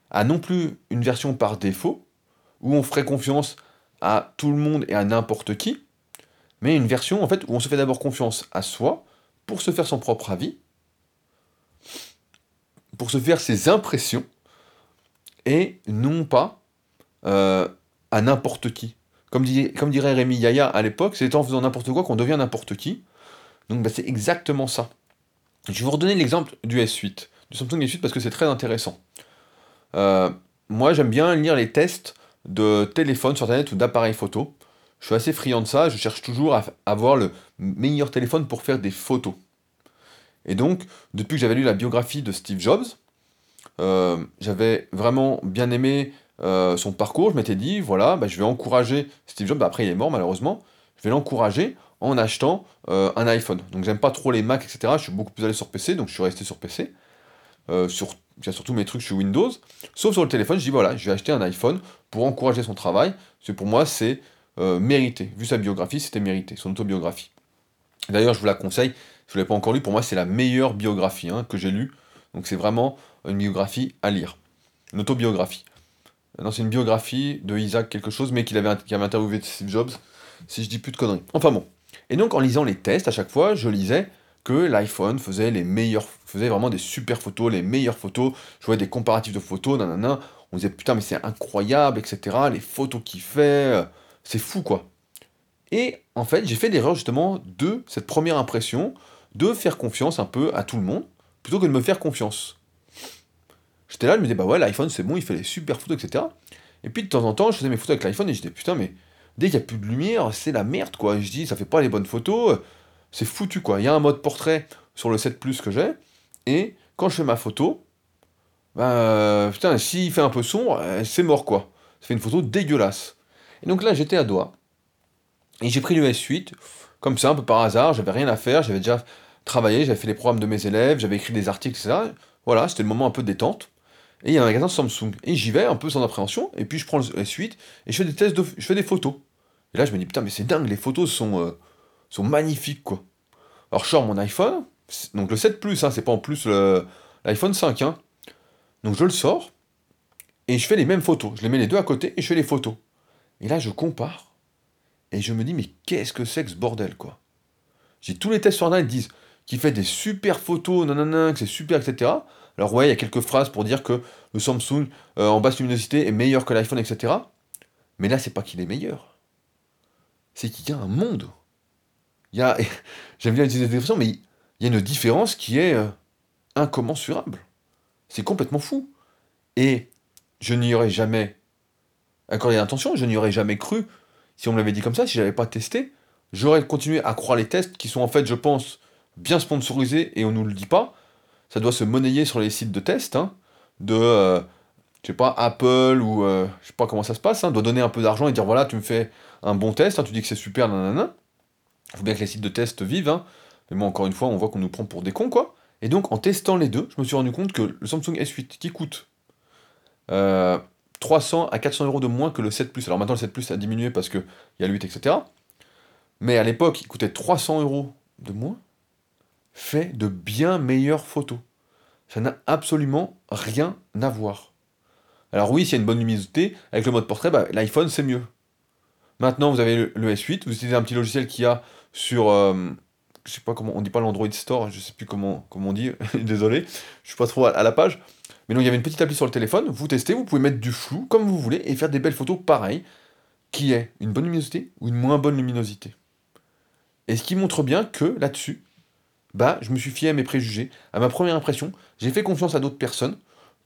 À non plus une version par défaut, où on ferait confiance à tout le monde et à n'importe qui, mais une version en fait où on se fait d'abord confiance à soi pour se faire son propre avis, pour se faire ses impressions, et non pas euh, à n'importe qui. Comme, dirait Rémi Yaya à l'époque, c'est en faisant n'importe quoi qu'on devient n'importe qui. Donc bah, c'est exactement ça. Je vais vous redonner l'exemple du S8 du Samsung S8 parce que c'est très intéressant. Euh, moi, j'aime bien lire les tests de téléphone sur Internet ou d'appareils photo. Je suis assez friand de ça, je cherche toujours à avoir le meilleur téléphone pour faire des photos. Et donc, depuis que j'avais lu la biographie de Steve Jobs, euh, j'avais vraiment bien aimé euh, son parcours. Je m'étais dit, voilà, bah, je vais encourager Steve Jobs. Bah, après, il est mort malheureusement. Je vais l'encourager en achetant un iPhone. Donc, j'aime pas trop les Mac, etc. Je suis beaucoup plus allé sur PC, donc je suis resté sur PC. Euh, sur, surtout mes trucs sur Windows, sauf sur le téléphone, je dis voilà, je vais acheter un iPhone pour encourager son travail, c'est pour moi c'est euh, mérité, vu sa biographie, c'était mérité, son autobiographie. D'ailleurs, je vous la conseille, je ne l'ai pas encore lu, pour moi c'est la meilleure biographie hein, que j'ai lue, donc c'est vraiment une biographie à lire, une autobiographie. non, c'est une biographie de Isaac quelque chose, mais qu'il avait, qui avait interviewé Steve Jobs, si je dis plus de conneries. Enfin bon. Et donc, en lisant les tests, à chaque fois, je lisais que l'iPhone faisait les meilleures, faisait vraiment des super photos, les meilleures photos. Je voyais des comparatifs de photos, nanana. On disait putain, mais c'est incroyable, etc. Les photos qu'il fait, euh, c'est fou quoi. Et en fait, j'ai fait l'erreur justement de cette première impression, de faire confiance un peu à tout le monde, plutôt que de me faire confiance. J'étais là, je me disais, bah ouais, l'iPhone c'est bon, il fait les super photos, etc. Et puis de temps en temps, je faisais mes photos avec l'iPhone et je disais, putain, mais dès qu'il n'y a plus de lumière, c'est la merde quoi. Je dis, ça fait pas les bonnes photos, c'est foutu quoi. Il y a un mode portrait sur le 7 Plus que j'ai, et quand je fais ma photo, bah putain, s'il fait un peu sombre, euh, c'est mort quoi. Ça fait une photo dégueulasse. Et donc là, j'étais à doigt, et j'ai pris le S8, comme ça, un peu par hasard, j'avais rien à faire, j'avais déjà travaillé, j'avais fait les programmes de mes élèves, j'avais écrit des articles, etc. Voilà, c'était le moment un peu de détente. Et il y a un magasin Samsung. Et j'y vais un peu sans appréhension, et puis je prends le S8, et je fais des tests, je fais des photos. Et là, je me dis, putain, mais c'est dingue, les photos sont, euh, sont magnifiques, quoi. Alors, je sors mon iPhone, donc le 7 Plus, hein, c'est pas en plus l'iPhone 5, hein. Donc, je le sors, et je fais les mêmes photos. Je les mets les deux à côté, et je fais les photos. Et là, je compare, et je me dis, mais qu'est-ce que c'est que ce bordel, quoi? J'ai tous les tests sur Internet disent qu'il fait des super photos, nanana, que c'est super, etc. Alors ouais, il y a quelques phrases pour dire que le Samsung euh, en basse luminosité est meilleur que l'iPhone, etc. Mais là, c'est pas qu'il est meilleur. C'est qu'il y a un monde. Y a, *laughs* j'aime bien utiliser cette expression, mais il y a une différence qui est euh, incommensurable. C'est complètement fou. Et je n'y aurais jamais accordé l'intention, je n'y aurais jamais cru si on me l'avait dit comme ça, si j'avais pas testé, j'aurais continué à croire les tests qui sont en fait, je pense, bien sponsorisés et on nous le dit pas. Ça doit se monnayer sur les sites de tests, hein, de, euh, je sais pas, Apple ou euh, je sais pas comment ça se passe, hein, doit donner un peu d'argent et dire voilà, tu me fais un bon test, hein, tu dis que c'est super, nanana. Il faut bien que les sites de tests vivent, hein. mais moi encore une fois, on voit qu'on nous prend pour des cons, quoi. Et donc en testant les deux, je me suis rendu compte que le Samsung S8 qui coûte euh, 300 à 400 euros de moins que le 7 Plus. Alors maintenant, le 7 Plus a diminué parce qu'il y a le 8, etc. Mais à l'époque, il coûtait 300 euros de moins, fait de bien meilleures photos. Ça n'a absolument rien à voir. Alors oui, s'il y a une bonne luminosité, avec le mode portrait, bah, l'iPhone c'est mieux. Maintenant, vous avez le, S8, vous utilisez un petit logiciel qu'il y a sur, euh, je sais pas comment, on dit pas l'Android Store, je sais plus comment, comment on dit, *laughs* désolé, je suis pas trop à la page. Mais donc il y avait une petite appli sur le téléphone, vous testez, vous pouvez mettre du flou comme vous voulez et faire des belles photos pareilles, qui est une bonne luminosité ou une moins bonne luminosité. Et ce qui montre bien que là-dessus, bah, je me suis fié à mes préjugés, à ma première impression, j'ai fait confiance à d'autres personnes,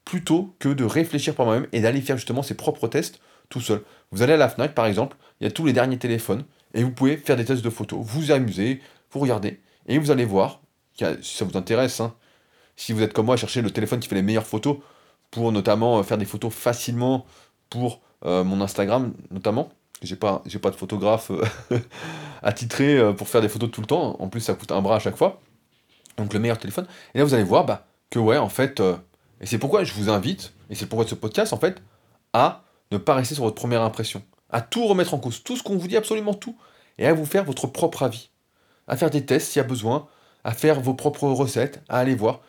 plutôt que de réfléchir par moi-même et d'aller faire justement ses propres tests tout seul. Vous allez à la FNAC par exemple, il y a tous les derniers téléphones, et vous pouvez faire des tests de photos, vous amuser, vous regardez, et vous allez voir, si ça vous intéresse, hein, si vous êtes comme moi à chercher le téléphone qui fait les meilleures photos, pour notamment euh, faire des photos facilement pour euh, mon Instagram notamment. J'ai pas, j'ai pas de photographe euh, *laughs* attitré pour faire des photos tout le temps. En plus, ça coûte un bras à chaque fois. Donc le meilleur téléphone. Et là, vous allez voir bah, que ouais, en fait, et c'est pourquoi je vous invite, et c'est pourquoi ce podcast, en fait, à ne pas rester sur votre première impression, à tout remettre en cause, tout ce qu'on vous dit, absolument tout, et à vous faire votre propre avis, à faire des tests s'il y a besoin, à faire vos propres recettes, à aller voir.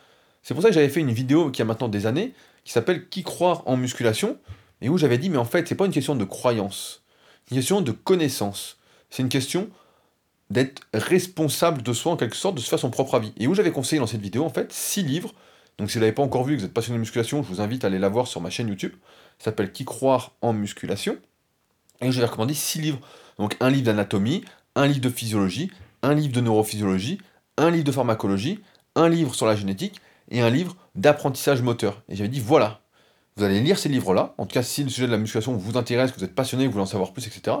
C'est pour ça que j'avais fait une vidéo qui a maintenant des années, qui s'appelle Qui croire en musculation, et où j'avais dit, mais en fait, c'est pas une question de croyance, une question de connaissance. C'est une question d'être responsable de soi, en quelque sorte, de se faire son propre avis. Et où j'avais conseillé dans cette vidéo, en fait, six livres. Donc si vous ne l'avez pas encore vu, que vous êtes passionné de musculation, je vous invite à aller la voir sur ma chaîne YouTube. Ça s'appelle Qui croire en musculation? Et j'avais recommandé six livres. Donc un livre d'anatomie, un livre de physiologie, un livre de neurophysiologie, un livre de pharmacologie, un livre sur la génétique et un livre d'apprentissage moteur. Et j'avais dit, voilà, vous allez lire ces livres-là, en tout cas si le sujet de la musculation vous intéresse, que vous êtes passionné, que vous voulez en savoir plus, etc.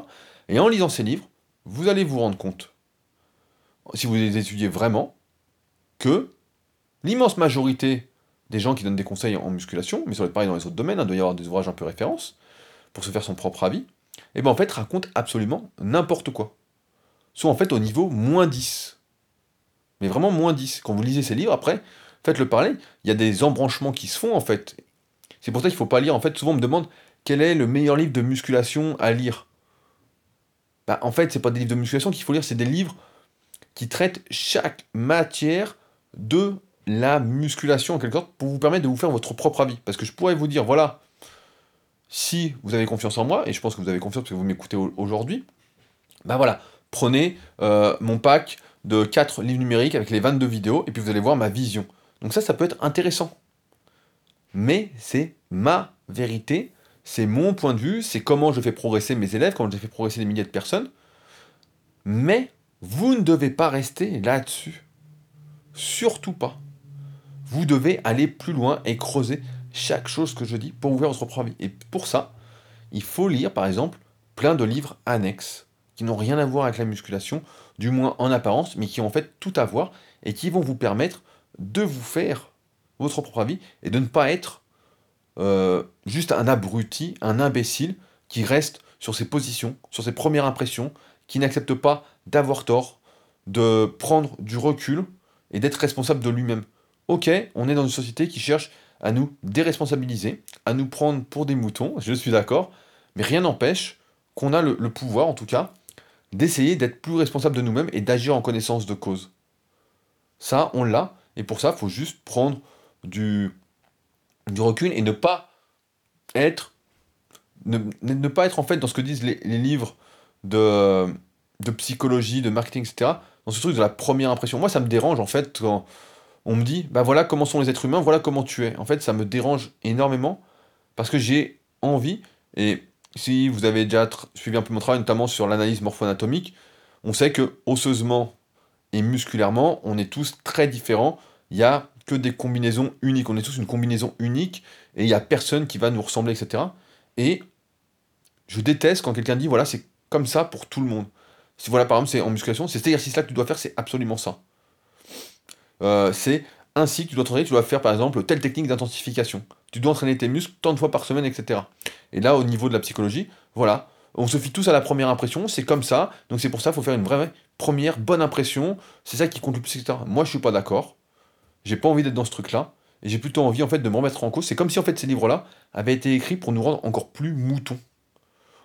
Et en lisant ces livres, vous allez vous rendre compte, si vous les étudiez vraiment, que l'immense majorité des gens qui donnent des conseils en musculation, mais ça doit être pareil dans les autres domaines, hein, il doit y avoir des ouvrages un peu références, pour se faire son propre avis, et bien en fait racontent absolument n'importe quoi. Soit en fait au niveau moins 10. Mais vraiment moins 10. Quand vous lisez ces livres, après, faites-le parler, il y a des embranchements qui se font en fait. C'est pour ça qu'il faut pas lire. En fait, souvent on me demande quel est le meilleur livre de musculation à lire? Bah, en fait, c'est pas des livres de musculation qu'il faut lire, c'est des livres qui traitent chaque matière de la musculation en quelque sorte pour vous permettre de vous faire votre propre avis. Parce que je pourrais vous dire, voilà, si vous avez confiance en moi, et je pense que vous avez confiance parce que vous m'écoutez aujourd'hui, bah voilà, prenez euh, mon pack de 4 livres numériques avec les 22 vidéos, et puis vous allez voir ma vision. Donc ça, ça peut être intéressant. Mais c'est ma vérité, c'est mon point de vue, c'est comment je fais progresser mes élèves, comment je fais progresser des milliers de personnes. Mais vous ne devez pas rester là-dessus. Surtout pas. Vous devez aller plus loin et creuser chaque chose que je dis pour ouvrir votre propre avis. Et pour ça, il faut lire, par exemple, plein de livres annexes qui n'ont rien à voir avec la musculation, du moins en apparence, mais qui ont en fait tout à voir et qui vont vous permettre de vous faire votre propre avis et de ne pas être euh, juste un abruti, un imbécile qui reste sur ses positions, sur ses premières impressions, qui n'accepte pas d'avoir tort, de prendre du recul et d'être responsable de lui-même. Ok, on est dans une société qui cherche à nous déresponsabiliser, à nous prendre pour des moutons, je suis d'accord, mais rien n'empêche qu'on a le, pouvoir, en tout cas, d'essayer d'être plus responsable de nous-mêmes et d'agir en connaissance de cause. Ça, on l'a, et pour ça, il faut juste prendre du, du recul et ne pas être ne, pas être en fait dans ce que disent les, livres de, de psychologie, de marketing, etc. Dans ce truc de la première impression. Moi, ça me dérange en fait quand on me dit, bah voilà comment sont les êtres humains, voilà comment tu es. En fait, ça me dérange énormément parce que j'ai envie, et si vous avez déjà suivi un peu mon travail, notamment sur l'analyse morpho-anatomique, on sait que osseusement et musculairement, on est tous très différents. Il n'y a que des combinaisons uniques. On est tous une combinaison unique et il n'y a personne qui va nous ressembler, etc. Et je déteste quand quelqu'un dit voilà, c'est comme ça pour tout le monde. Si voilà, par exemple, c'est en musculation, c'est cet exercice-là que tu dois faire, c'est absolument ça. Euh, c'est ainsi que tu dois tu dois faire par exemple telle technique d'intensification. Tu dois entraîner tes muscles tant de fois par semaine, etc. Et là, au niveau de la psychologie, voilà, on se fie tous à la première impression, c'est comme ça, donc c'est pour ça qu'il faut faire une vraie première bonne impression, c'est ça qui compte le plus, etc. Moi, je suis pas d'accord, j'ai pas envie d'être dans ce truc-là, et j'ai plutôt envie en fait de me remettre en cause. C'est comme si en fait ces livres-là avaient été écrits pour nous rendre encore plus moutons.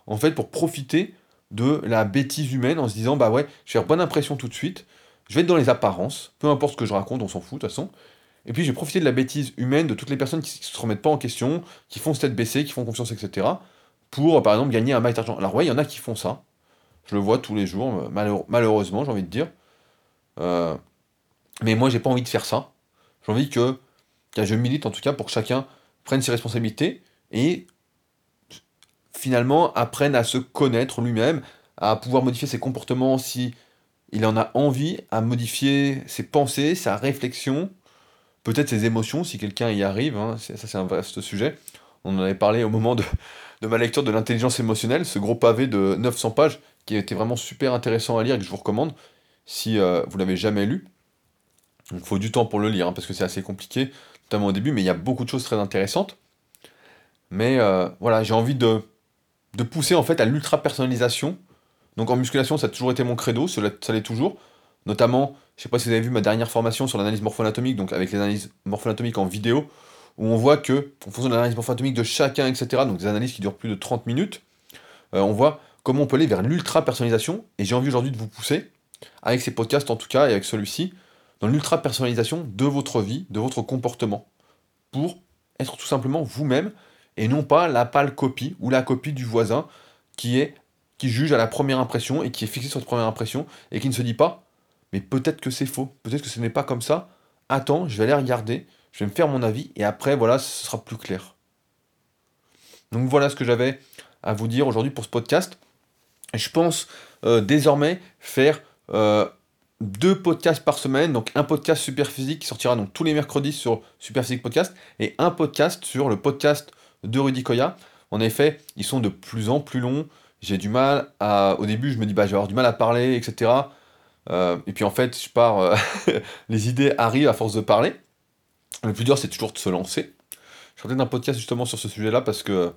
En fait, pour profiter de la bêtise humaine en se disant bah ouais, je vais faire bonne impression tout de suite, je vais être dans les apparences, peu importe ce que je raconte, on s'en fout de toute façon. Et puis j'ai profité de la bêtise humaine de toutes les personnes qui se remettent pas en question, qui font tête baissée, qui font confiance, etc. pour par exemple gagner un max d'argent. Alors ouais, il y en a qui font ça. Je le vois tous les jours, malheureusement, j'ai envie de dire. Euh, mais moi, j'ai pas envie de faire ça. J'ai envie que, que, je milite en tout cas pour que chacun prenne ses responsabilités et finalement apprenne à se connaître lui-même, à pouvoir modifier ses comportements si il en a envie, à modifier ses pensées, sa réflexion, peut-être ses émotions si quelqu'un y arrive. Hein. ça, c'est un vaste sujet. On en avait parlé au moment de, ma lecture de l'intelligence émotionnelle, ce gros pavé de 900 pages qui était vraiment super intéressant à lire et que je vous recommande si euh, vous l'avez jamais lu. Il faut du temps pour le lire, hein, parce que c'est assez compliqué, notamment au début, mais il y a beaucoup de choses très intéressantes. Mais euh, voilà, j'ai envie de, de pousser en fait à l'ultra-personnalisation. Donc en musculation, ça a toujours été mon credo, ça l'est toujours. Notamment, je sais pas si vous avez vu ma dernière formation sur l'analyse morpho-anatomique, donc avec les analyses morpho-anatomiques en vidéo, où on voit que, en fonction de l'analyse morpho-anatomique de chacun, etc., donc des analyses qui durent plus de 30 minutes, euh, on voit comment on peut aller vers l'ultra-personnalisation. Et j'ai envie aujourd'hui de vous pousser, avec ces podcasts en tout cas, et avec celui-ci, dans l'ultra-personnalisation de votre vie, de votre comportement, pour être tout simplement vous-même, et non pas la pâle copie ou la copie du voisin qui est qui juge à la première impression et qui est fixé sur cette première impression et qui ne se dit pas mais peut-être que c'est faux, peut-être que ce n'est pas comme ça. Attends, je vais aller regarder, je vais me faire mon avis et après voilà, ce sera plus clair. Donc voilà ce que j'avais à vous dire aujourd'hui pour ce podcast. Je pense euh, désormais faire euh, deux podcasts par semaine, donc un podcast super physique qui sortira donc tous les mercredis sur Super Physique Podcast et un podcast sur le podcast de Rudy Koya. En effet, ils sont de plus en plus longs. J'ai du mal à. Au début, je me dis, bah, je vais avoir du mal à parler, etc. Euh, et puis en fait, je pars. *laughs* les idées arrivent à force de parler. Le plus dur, c'est toujours de se lancer. Je peut-être un podcast justement sur ce sujet-là parce que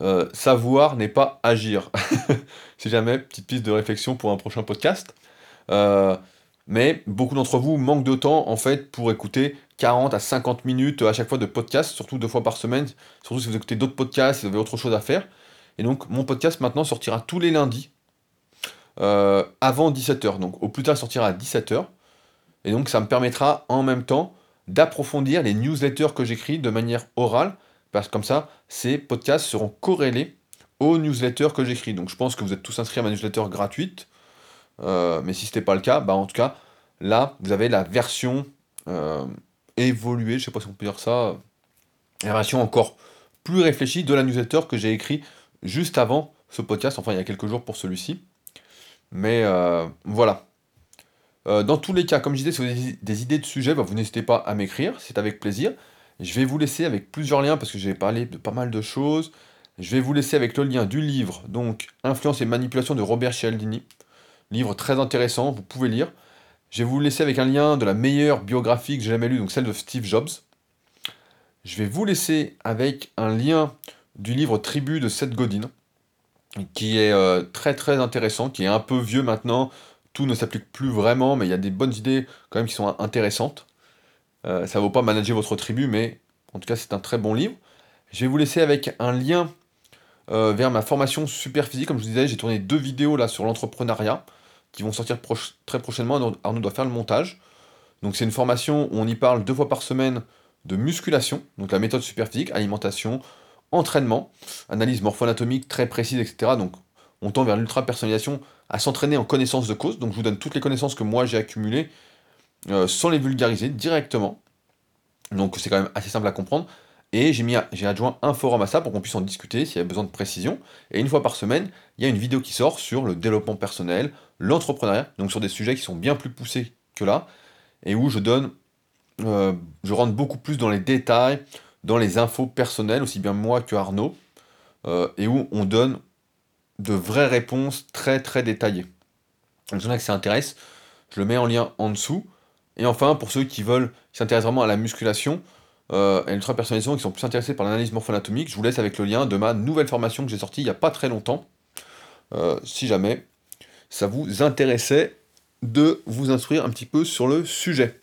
euh, savoir n'est pas agir. *laughs* si jamais, petite piste de réflexion pour un prochain podcast. Euh, mais beaucoup d'entre vous manquent de temps en fait pour écouter 40 à 50 minutes à chaque fois de podcast, surtout deux fois par semaine, surtout si vous écoutez d'autres podcasts, si vous avez autre chose à faire. Et donc mon podcast maintenant sortira tous les lundis euh, avant 17h. Donc au plus tard il sortira à 17h. Et donc ça me permettra en même temps d'approfondir les newsletters que j'écris de manière orale parce que comme ça, ces podcasts seront corrélés aux newsletters que j'écris. Donc je pense que vous êtes tous inscrits à ma newsletter gratuite, euh, mais si ce n'était pas le cas, bah en tout cas, là, vous avez la version euh, évoluée, je sais pas si on peut dire ça, la version encore plus réfléchie de la newsletter que j'ai écrit juste avant ce podcast, enfin il y a quelques jours pour celui-ci. Mais euh, voilà. dans tous les cas, comme je disais, si vous avez des idées de sujets, bah, vous n'hésitez pas à m'écrire, c'est avec plaisir. Je vais vous laisser avec plusieurs liens parce que j'ai parlé de pas mal de choses. Je vais vous laisser avec le lien du livre, donc Influence et manipulation de Robert Cialdini. Livre très intéressant, vous pouvez lire. Je vais vous laisser avec un lien de la meilleure biographie que j'ai jamais lue, donc celle de Steve Jobs. Je vais vous laisser avec un lien du livre Tribu de Seth Godin, qui est euh, très très intéressant, qui est un peu vieux maintenant. Tout ne s'applique plus vraiment, mais il y a des bonnes idées quand même qui sont intéressantes. Euh, ça ne vaut pas manager votre tribu, mais en tout cas, c'est un très bon livre. Je vais vous laisser avec un lien euh, vers ma formation super physique. Comme je vous disais, j'ai tourné deux vidéos là sur l'entrepreneuriat qui vont sortir très prochainement. Arnaud doit faire le montage. Donc, c'est une formation où on y parle deux fois par semaine de musculation, donc la méthode super physique, alimentation, entraînement, analyse morpho-anatomique très précise, etc. Donc, on tend vers l'ultra personnalisation à s'entraîner en connaissance de cause. Donc, je vous donne toutes les connaissances que moi j'ai accumulées euh, sans les vulgariser directement. Donc c'est quand même assez simple à comprendre. Et j'ai adjoint un forum à ça pour qu'on puisse en discuter s'il y a besoin de précision. Et une fois par semaine, il y a une vidéo qui sort sur le développement personnel, l'entrepreneuriat, donc sur des sujets qui sont bien plus poussés que là, et où je donne, euh, je rentre beaucoup plus dans les détails, dans les infos personnelles, aussi bien moi que Arnaud, euh, et où on donne de vraies réponses très très détaillées. Donc, il que ça intéresse, je le mets en lien en dessous. Et enfin, pour ceux qui veulent, qui s'intéressent vraiment à la musculation, euh, et l'ultra-personnalisation, qui sont plus intéressés par l'analyse morpho-anatomique, je vous laisse avec le lien de ma nouvelle formation que j'ai sortie il n'y a pas très longtemps. Euh, si jamais ça vous intéressait de vous instruire un petit peu sur le sujet.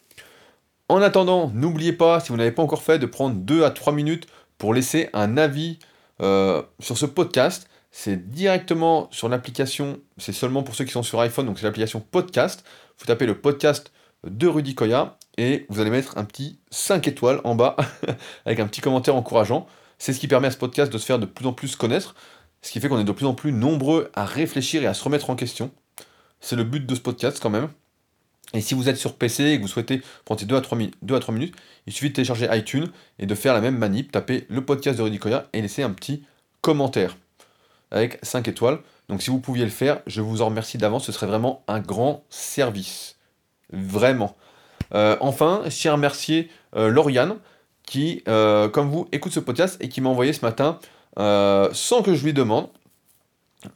En attendant, n'oubliez pas, si vous n'avez pas encore fait, de prendre 2 à 3 minutes pour laisser un avis euh, sur ce podcast. C'est directement sur l'application, c'est seulement pour ceux qui sont sur iPhone, donc c'est l'application podcast. Vous tapez le podcast de Rudy Koya et vous allez mettre un petit 5 étoiles en bas *laughs* avec un petit commentaire encourageant. C'est ce qui permet à ce podcast de se faire de plus en plus connaître, ce qui fait qu'on est de plus en plus nombreux à réfléchir et à se remettre en question. C'est le but de ce podcast quand même. Et si vous êtes sur PC et que vous souhaitez prendre 2 à 3, 2 à 3 minutes, il suffit de télécharger iTunes et de faire la même manip, taper le podcast de Rudy Koya et laisser un petit commentaire avec 5 étoiles. Donc si vous pouviez le faire, je vous en remercie d'avance, ce serait vraiment un grand service. Vraiment. Euh, enfin, je tiens à remercier euh, Lauriane, qui, euh, comme vous, écoute ce podcast et qui m'a envoyé ce matin, sans que je lui demande,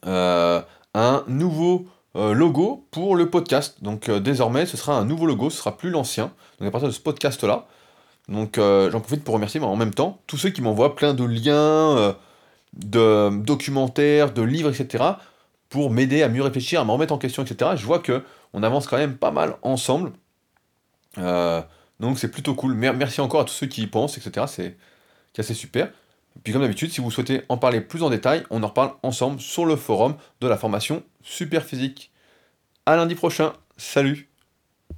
un nouveau logo pour le podcast. Donc désormais, ce sera un nouveau logo, ce sera plus l'ancien. Donc à partir de ce podcast-là. Donc j'en profite pour remercier en même temps tous ceux qui m'envoient plein de liens, de documentaires, de livres, etc. pour m'aider à mieux réfléchir, à me remettre en question, etc. Je vois que on avance quand même pas mal ensemble. Euh, donc c'est plutôt cool. Merci encore à tous ceux qui y pensent, etc. C'est assez super. Puis comme d'habitude, si vous souhaitez en parler plus en détail, on en reparle ensemble sur le forum de la formation Super Physique. À lundi prochain. Salut